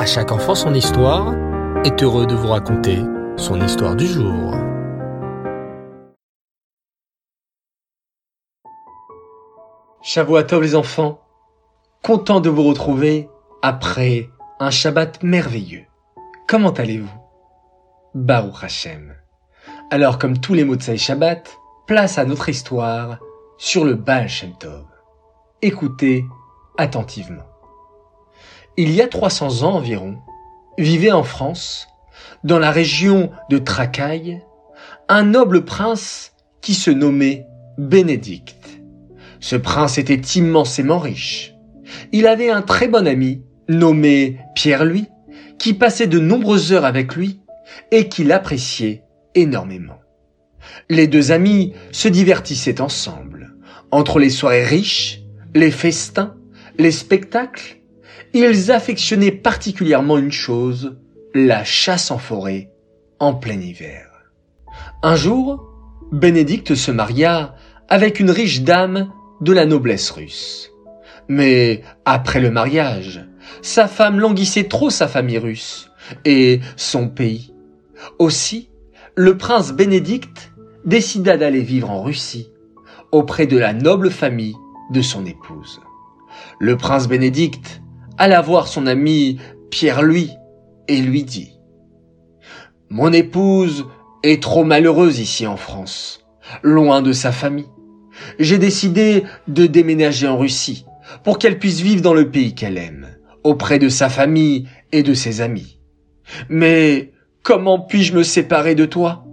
À chaque enfant son histoire est heureux de vous raconter son histoire du jour. Tov les enfants, content de vous retrouver après un Shabbat merveilleux. Comment allez-vous? Baruch Hashem. Alors comme tous les mots de Shabbat, place à notre histoire sur le Baal Shem Tov. Écoutez attentivement. Il y a 300 ans environ, vivait en France, dans la région de Tracaille, un noble prince qui se nommait Bénédicte. Ce prince était immensément riche. Il avait un très bon ami nommé Pierre-Louis, qui passait de nombreuses heures avec lui et qui l'appréciait énormément. Les deux amis se divertissaient ensemble. Entre les soirées riches, les festins, les spectacles, ils affectionnaient particulièrement une chose, la chasse en forêt, en plein hiver. Un jour, Bénédicte se maria avec une riche dame de la noblesse russe. Mais après le mariage, sa femme languissait trop sa famille russe et son pays. Aussi, le prince Bénédicte décida d'aller vivre en Russie, auprès de la noble famille de son épouse. Le prince Bénédicte alla voir son ami Pierre-Louis et lui dit Mon épouse est trop malheureuse ici en France, loin de sa famille. J'ai décidé de déménager en Russie pour qu'elle puisse vivre dans le pays qu'elle aime, auprès de sa famille et de ses amis. Mais comment puis-je me séparer de toi?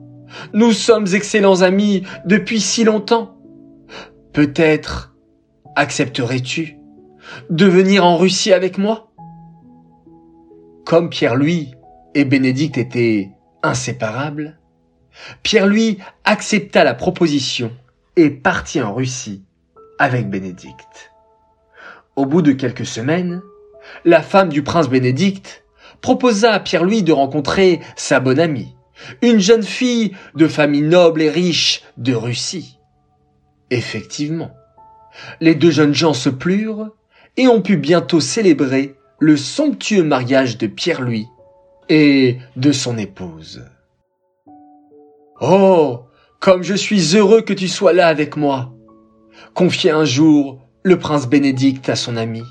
Nous sommes excellents amis depuis si longtemps. Peut-être accepterais-tu de venir en Russie avec moi Comme Pierre-Louis et Bénédicte étaient inséparables, Pierre-Louis accepta la proposition et partit en Russie avec Bénédicte. Au bout de quelques semaines, la femme du prince Bénédicte proposa à Pierre-Louis de rencontrer sa bonne amie, une jeune fille de famille noble et riche de Russie. Effectivement, les deux jeunes gens se plurent et on put bientôt célébrer le somptueux mariage de Pierre-Louis et de son épouse. Oh, comme je suis heureux que tu sois là avec moi, confiait un jour le prince Bénédicte à son ami.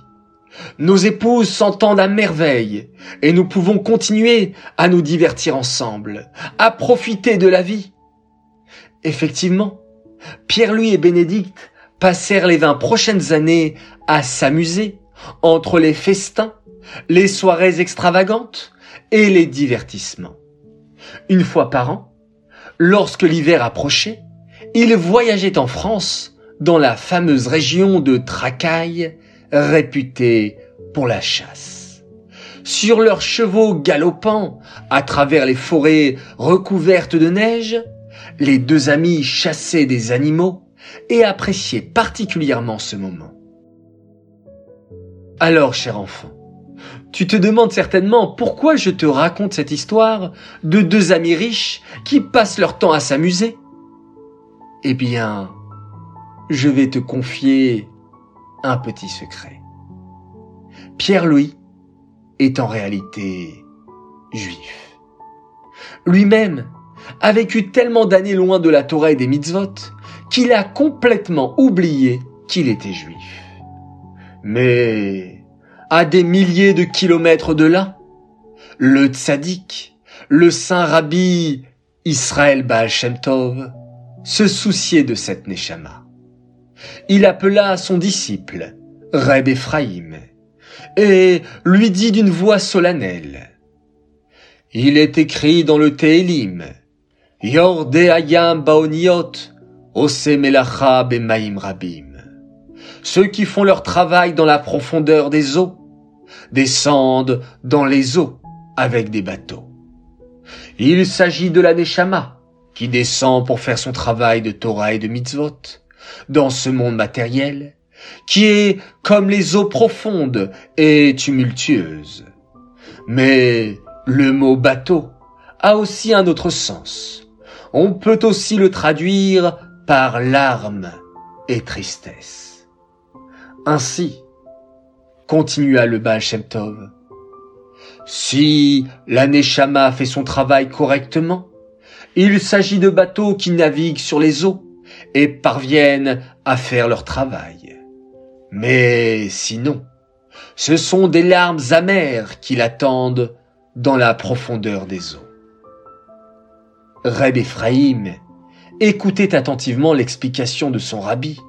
Nos épouses s'entendent à merveille et nous pouvons continuer à nous divertir ensemble, à profiter de la vie. Effectivement, Pierre-Louis et Bénédicte passèrent les vingt prochaines années à s'amuser entre les festins, les soirées extravagantes et les divertissements. Une fois par an, lorsque l'hiver approchait, ils voyageaient en France dans la fameuse région de Tracaille, réputée pour la chasse. Sur leurs chevaux galopants à travers les forêts recouvertes de neige, les deux amis chassaient des animaux et apprécier particulièrement ce moment. Alors, cher enfant, tu te demandes certainement pourquoi je te raconte cette histoire de deux amis riches qui passent leur temps à s'amuser. Eh bien, je vais te confier un petit secret. Pierre-Louis est en réalité juif. Lui-même a vécu tellement d'années loin de la Torah et des mitzvot qu'il a complètement oublié qu'il était juif. Mais, à des milliers de kilomètres de là, le tzaddik, le saint rabbi Israël Baal Shem Tov, se souciait de cette Neshama. Il appela son disciple, Reb Ephraim, et lui dit d'une voix solennelle, Il est écrit dans le Télim, Yorde Ayam Baoniot, Rabim. Ceux qui font leur travail dans la profondeur des eaux descendent dans les eaux avec des bateaux. Il s'agit de la Neshama qui descend pour faire son travail de Torah et de mitzvot dans ce monde matériel qui est comme les eaux profondes et tumultueuses. Mais le mot bateau a aussi un autre sens. On peut aussi le traduire par larmes et tristesse. Ainsi, continua le Baal Shem Tov, Si l'Aneshama fait son travail correctement, il s'agit de bateaux qui naviguent sur les eaux et parviennent à faire leur travail. Mais sinon, ce sont des larmes amères qui l'attendent dans la profondeur des eaux. Reb Ephraim écoutait attentivement l'explication de son rabbi,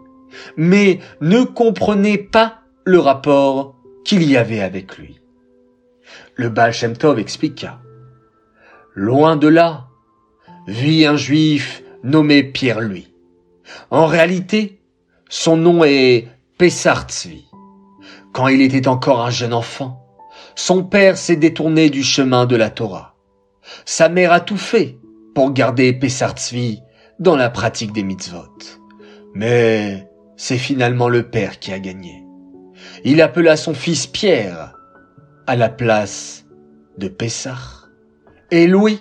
mais ne comprenait pas le rapport qu'il y avait avec lui. Le Baal Shem Tov expliqua. Loin de là, vit un juif nommé Pierre-Louis. En réalité, son nom est Pessar Quand il était encore un jeune enfant, son père s'est détourné du chemin de la Torah. Sa mère a tout fait pour garder Pessar dans la pratique des mitzvot. Mais c'est finalement le père qui a gagné. Il appela son fils Pierre à la place de Pessah et Louis,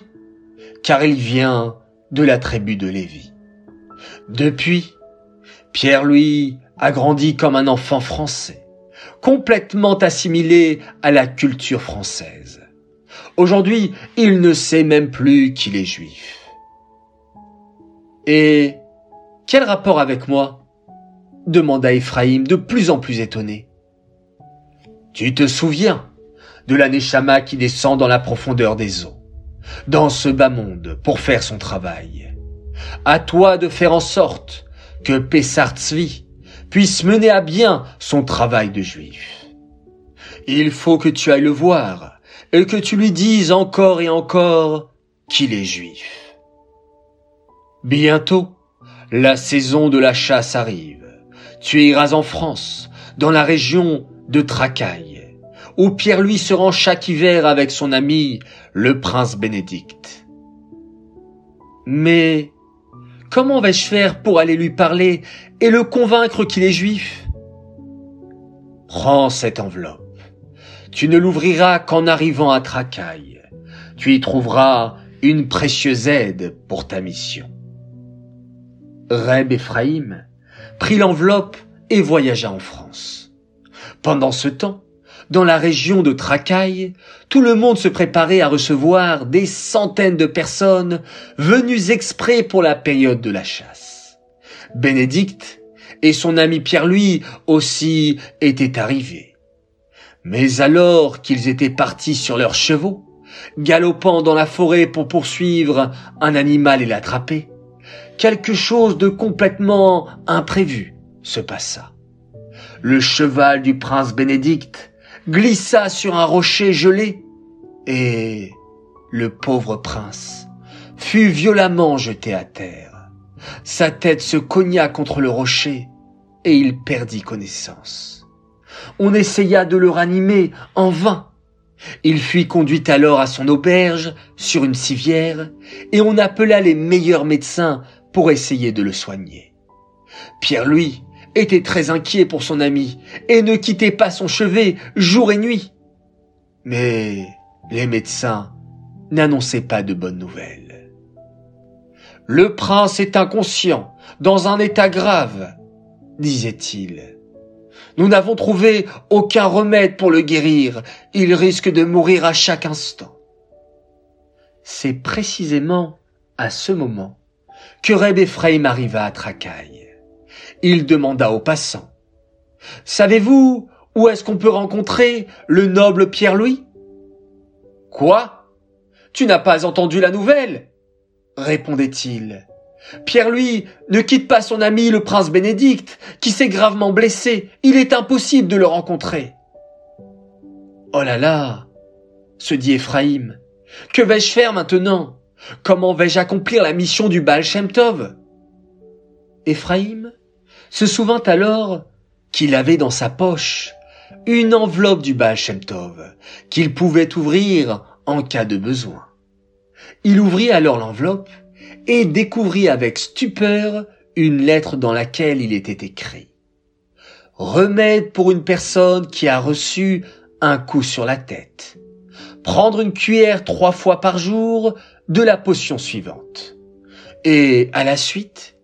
car il vient de la tribu de Lévi. Depuis, Pierre-Louis a grandi comme un enfant français, complètement assimilé à la culture française. Aujourd'hui, il ne sait même plus qu'il est juif. Et quel rapport avec moi demanda Ephraim de plus en plus étonné. Tu te souviens de l'Aneshama qui descend dans la profondeur des eaux, dans ce bas monde pour faire son travail? À toi de faire en sorte que Pessar puisse mener à bien son travail de juif. Il faut que tu ailles le voir et que tu lui dises encore et encore qu'il est juif. Bientôt, la saison de la chasse arrive. Tu iras en France, dans la région de Tracaille, où Pierre-Louis se rend chaque hiver avec son ami, le prince Bénédicte. Mais comment vais-je faire pour aller lui parler et le convaincre qu'il est juif? Prends cette enveloppe. Tu ne l'ouvriras qu'en arrivant à Tracaille. Tu y trouveras une précieuse aide pour ta mission. Reb Ephraim prit l'enveloppe et voyagea en France. Pendant ce temps, dans la région de Tracaille, tout le monde se préparait à recevoir des centaines de personnes venues exprès pour la période de la chasse. Bénédicte et son ami Pierre-Louis aussi étaient arrivés. Mais alors qu'ils étaient partis sur leurs chevaux, galopant dans la forêt pour poursuivre un animal et l'attraper, quelque chose de complètement imprévu se passa. Le cheval du prince Bénédicte glissa sur un rocher gelé et le pauvre prince fut violemment jeté à terre. Sa tête se cogna contre le rocher et il perdit connaissance. On essaya de le ranimer en vain. Il fut conduit alors à son auberge sur une civière et on appela les meilleurs médecins pour essayer de le soigner. Pierre-Louis était très inquiet pour son ami et ne quittait pas son chevet jour et nuit. Mais les médecins n'annonçaient pas de bonnes nouvelles. Le prince est inconscient, dans un état grave, disait-il. Nous n'avons trouvé aucun remède pour le guérir. Il risque de mourir à chaque instant. C'est précisément à ce moment que Reb Ephraim arriva à Tracaille il demanda aux passants. Savez-vous où est-ce qu'on peut rencontrer le noble Pierre-Louis Quoi? Tu n'as pas entendu la nouvelle? répondait-il. Pierre-Louis ne quitte pas son ami le prince Bénédicte, qui s'est gravement blessé. Il est impossible de le rencontrer. Oh là là se dit Ephraim. Que vais-je faire maintenant? Comment vais-je accomplir la mission du Baal Shem Tov? Ephraim se souvint alors qu'il avait dans sa poche une enveloppe du Baal Shem Tov qu'il pouvait ouvrir en cas de besoin. Il ouvrit alors l'enveloppe et découvrit avec stupeur une lettre dans laquelle il était écrit Remède pour une personne qui a reçu un coup sur la tête. Prendre une cuillère trois fois par jour de la potion suivante. Et à la suite,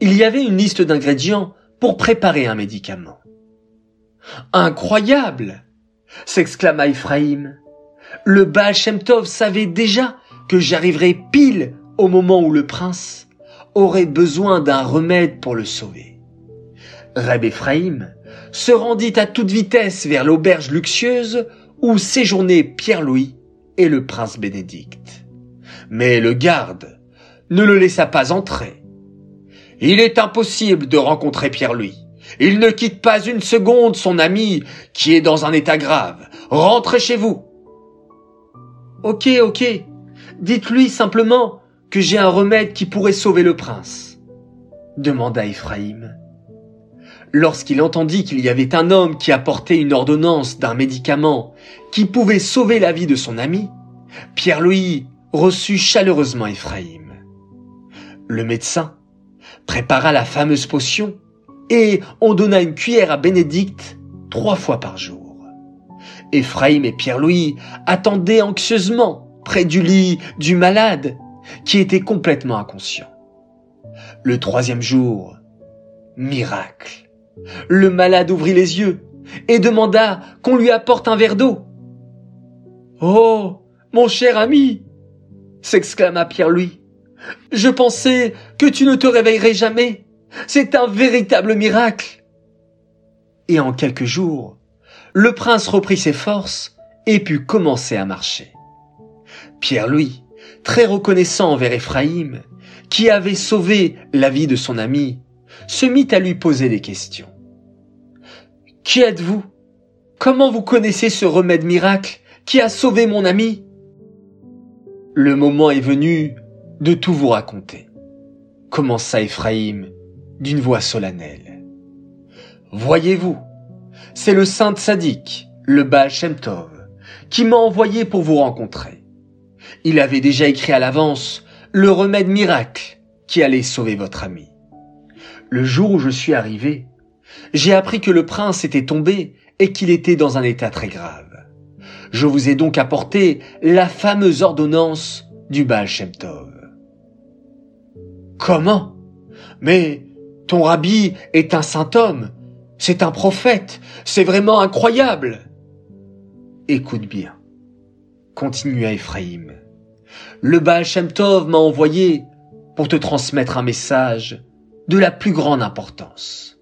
il y avait une liste d'ingrédients pour préparer un médicament. Incroyable s'exclama Ephraim. le Baal Shem Tov savait déjà que j'arriverais pile au moment où le prince aurait besoin d'un remède pour le sauver. Reb Ephraim se rendit à toute vitesse vers l'auberge luxueuse où séjournaient Pierre-Louis et le prince Bénédicte. Mais le garde ne le laissa pas entrer. Il est impossible de rencontrer Pierre-Louis. Il ne quitte pas une seconde son ami qui est dans un état grave. Rentrez chez vous. Ok, ok. Dites-lui simplement que j'ai un remède qui pourrait sauver le prince. demanda Ephraim. Lorsqu'il entendit qu'il y avait un homme qui apportait une ordonnance d'un médicament qui pouvait sauver la vie de son ami, Pierre-Louis reçut chaleureusement Ephraim. Le médecin prépara la fameuse potion et on donna une cuillère à Bénédicte trois fois par jour. Ephraim et Pierre-Louis attendaient anxieusement près du lit du malade qui était complètement inconscient. Le troisième jour, miracle. Le malade ouvrit les yeux et demanda qu'on lui apporte un verre d'eau. Oh, mon cher ami, s'exclama Pierre-Louis. Je pensais que tu ne te réveillerais jamais. C'est un véritable miracle. Et en quelques jours, le prince reprit ses forces et put commencer à marcher. Pierre-Louis, très reconnaissant envers Ephraim, qui avait sauvé la vie de son ami, se mit à lui poser des questions. Qui êtes-vous? Comment vous connaissez ce remède miracle qui a sauvé mon ami? Le moment est venu de tout vous raconter, commença Ephraim d'une voix solennelle. Voyez-vous, c'est le saint sadique, le Baal Shem Tov, qui m'a envoyé pour vous rencontrer. Il avait déjà écrit à l'avance le remède miracle qui allait sauver votre ami. Le jour où je suis arrivé, j'ai appris que le prince était tombé et qu'il était dans un état très grave. Je vous ai donc apporté la fameuse ordonnance du Baal Shem Tov. Comment? Mais ton rabbi est un saint homme, c'est un prophète, c'est vraiment incroyable. Écoute bien, continua Ephraim. Le Baal Shem Tov m'a envoyé pour te transmettre un message de la plus grande importance.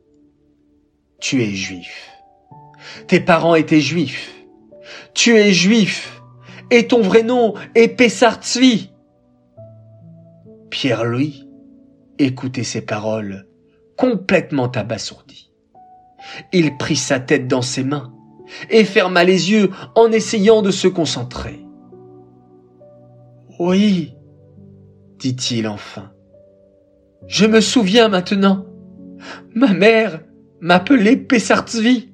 Tu es juif. Tes parents étaient juifs. Tu es juif. Et ton vrai nom est Pessar Tzvi. Pierre-Louis écoutait ces paroles complètement abasourdi. Il prit sa tête dans ses mains et ferma les yeux en essayant de se concentrer. Oui, dit-il enfin. Je me souviens maintenant. Ma mère m'appelait Pessartzvi.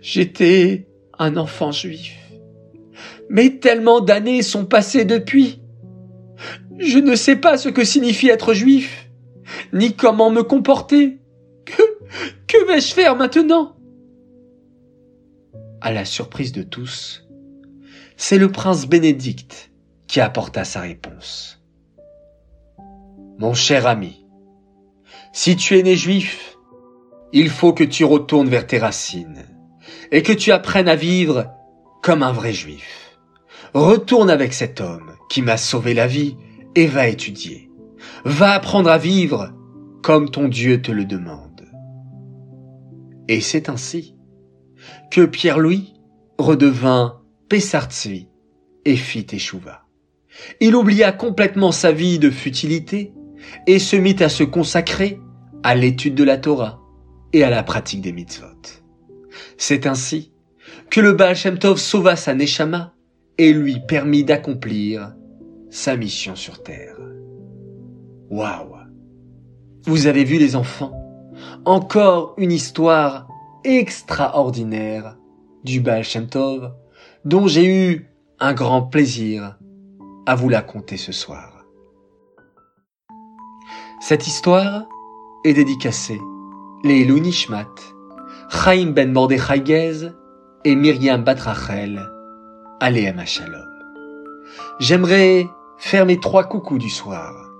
J'étais un enfant juif. Mais tellement d'années sont passées depuis. Je ne sais pas ce que signifie être juif ni comment me comporter. Que, que vais-je faire maintenant? À la surprise de tous, c'est le prince Bénédicte qui apporta sa réponse. Mon cher ami, si tu es né juif, il faut que tu retournes vers tes racines et que tu apprennes à vivre comme un vrai juif. Retourne avec cet homme qui m'a sauvé la vie et va étudier. Va apprendre à vivre comme ton Dieu te le demande. Et c'est ainsi que Pierre-Louis redevint Pessartzvi et fit échouva. Il oublia complètement sa vie de futilité et se mit à se consacrer à l'étude de la Torah et à la pratique des mitzvot. C'est ainsi que le Baal Shem Tov sauva sa Neshama et lui permit d'accomplir sa mission sur terre. Waouh Vous avez vu les enfants Encore une histoire extraordinaire du Baal Shem Tov dont j'ai eu un grand plaisir à vous la conter ce soir. Cette histoire est dédicacée les Nishmat, Chaim ben Mordechai Gez et Myriam Batrachel, Aléem Shalom. J'aimerais faire mes trois coucous du soir.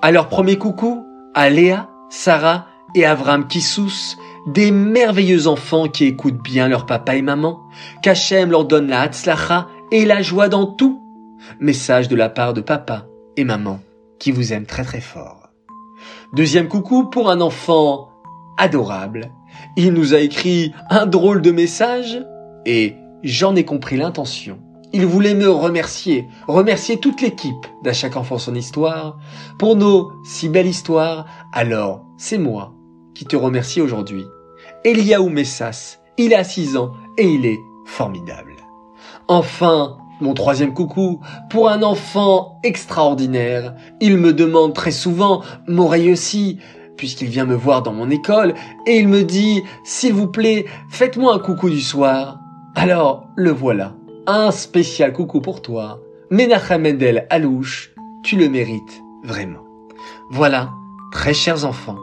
Alors premier coucou à Léa, Sarah et Avram Kissous, des merveilleux enfants qui écoutent bien leur papa et maman, qu'Hachem leur donne la Hatzlacha et la joie dans tout. Message de la part de papa et maman qui vous aiment très très fort. Deuxième coucou pour un enfant adorable. Il nous a écrit un drôle de message et j'en ai compris l'intention. Il voulait me remercier, remercier toute l'équipe d'À chaque enfant son histoire pour nos si belles histoires. Alors, c'est moi qui te remercie aujourd'hui. Eliaou Messas, il a 6 ans et il est formidable. Enfin, mon troisième coucou, pour un enfant extraordinaire. Il me demande très souvent, m'oreille aussi, puisqu'il vient me voir dans mon école, et il me dit, s'il vous plaît, faites-moi un coucou du soir. Alors, le voilà. Un spécial coucou pour toi. Menachem Mendel Alouche, tu le mérites vraiment. Voilà, très chers enfants,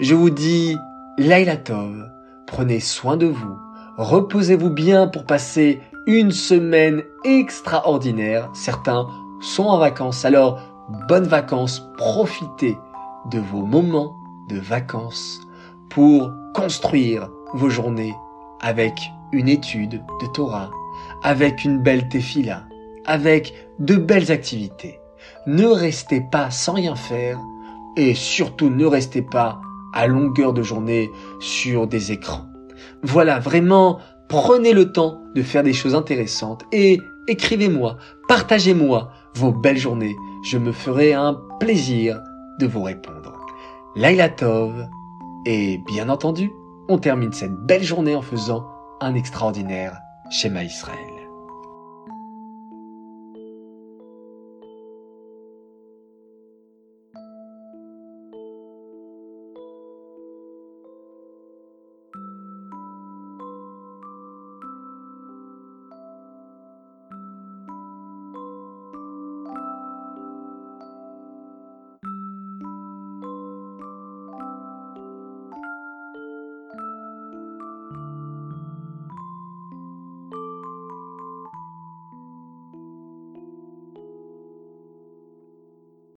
je vous dis Laila Tov, prenez soin de vous, reposez-vous bien pour passer une semaine extraordinaire. Certains sont en vacances, alors bonnes vacances, profitez de vos moments de vacances pour construire vos journées avec une étude de Torah, avec une belle tefila, avec de belles activités. Ne restez pas sans rien faire et surtout ne restez pas à longueur de journée sur des écrans. Voilà, vraiment, prenez le temps de faire des choses intéressantes et écrivez-moi, partagez-moi vos belles journées. Je me ferai un plaisir de vous répondre. Laila Tov, et bien entendu, on termine cette belle journée en faisant un extraordinaire schéma Israël.